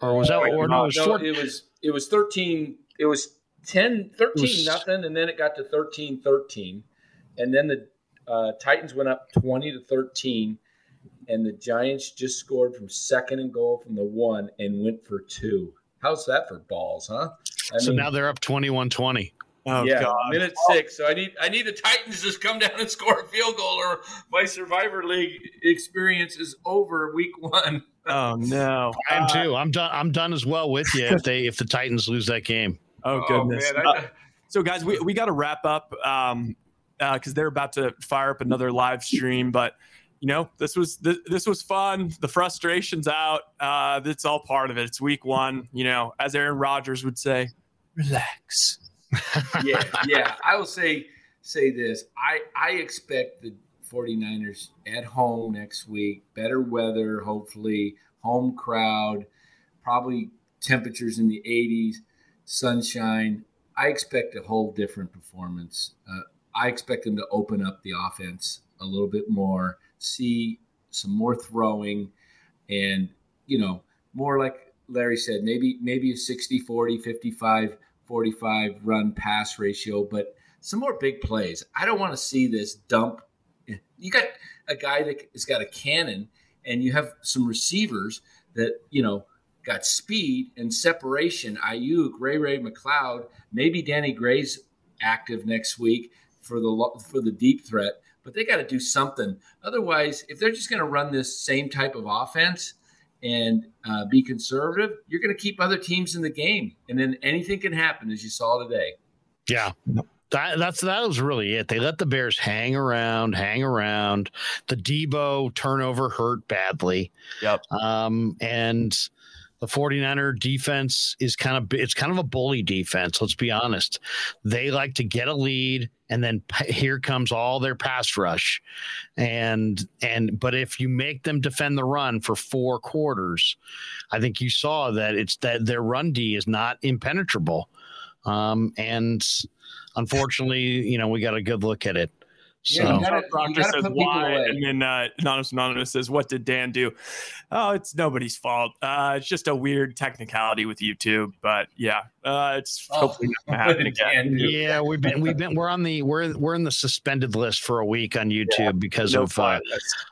or was that? Or no, it was, no, it was it was thirteen. It was 10, 13 was, nothing, and then it got to 13 13. And then the uh, Titans went up 20 to 13, and the Giants just scored from second and goal from the one and went for two. How's that for balls, huh? I so mean, now they're up 21 20. Oh, yeah, God. minute six. So I need I need the Titans to just come down and score a field goal, or my Survivor League experience is over week one. Oh no, I am too. I'm done. I'm done as well with you if they if the Titans lose that game. Oh, oh goodness. Man, uh, so guys, we we got to wrap up um because uh, they're about to fire up another live stream, but you know this was this, this was fun the frustrations out uh it's all part of it it's week one you know as aaron rodgers would say relax yeah, yeah. I will say say this. I I expect the 49ers at home next week. Better weather, hopefully, home crowd, probably temperatures in the 80s, sunshine. I expect a whole different performance. Uh, I expect them to open up the offense a little bit more, see some more throwing, and you know, more like Larry said, maybe maybe a 60 40, 55 45 run pass ratio, but some more big plays. I don't want to see this dump. You got a guy that has got a cannon, and you have some receivers that, you know, got speed and separation. Aiyuk, Ray Ray McCloud, maybe Danny Gray's active next week for the for the deep threat, but they got to do something. Otherwise, if they're just going to run this same type of offense, and uh, be conservative, you're going to keep other teams in the game, and then anything can happen, as you saw today. Yeah. That, that's that was really it. They let the Bears hang around, hang around. The Deebo turnover hurt badly. Yep. Um, and the 49er defense is kind of it's kind of a bully defense let's be honest. They like to get a lead and then here comes all their pass rush. And and but if you make them defend the run for four quarters i think you saw that it's that their run d is not impenetrable. Um, and unfortunately you know we got a good look at it so. Yeah, you gotta, Proctor says why, and then uh, Anonymous Anonymous says, "What did Dan do?" Oh, it's nobody's fault. Uh, it's just a weird technicality with YouTube, but yeah, uh, it's oh, hopefully not gonna happen again. Yeah, we've been we've been we're on the we're we're in the suspended list for a week on YouTube yeah, because no of uh,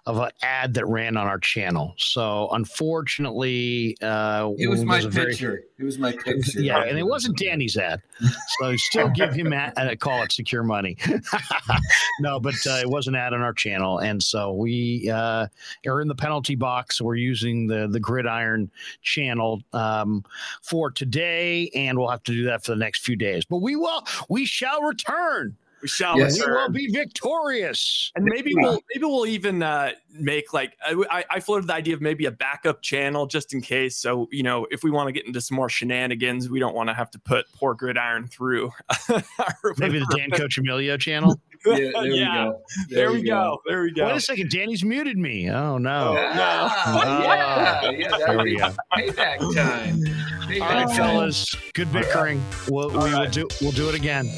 of an ad that ran on our channel. So unfortunately, uh, it was my picture. Very, it was my picture. Yeah, and it wasn't Danny's ad. So still give him a, a call at Secure Money. no, but uh, it was an ad on our channel, and so we uh, are in the penalty box. We're using the the Gridiron channel um, for today, and we'll have to do that for the next few days. But we will, we shall return. We shall. Yes, we will be victorious. And maybe we'll maybe we'll even uh, make like I, I floated the idea of maybe a backup channel just in case. So you know, if we want to get into some more shenanigans, we don't want to have to put poor Gridiron through. maybe the Dan Coccimiglio channel. yeah, there yeah. we go. There, there we go. go. There we go. Wait a second, Danny's muted me. Oh no. Yeah, oh. yeah, yeah. There we go. Payback time. All right, fellas. Good bickering. We'll, we right. will do. We'll do it again.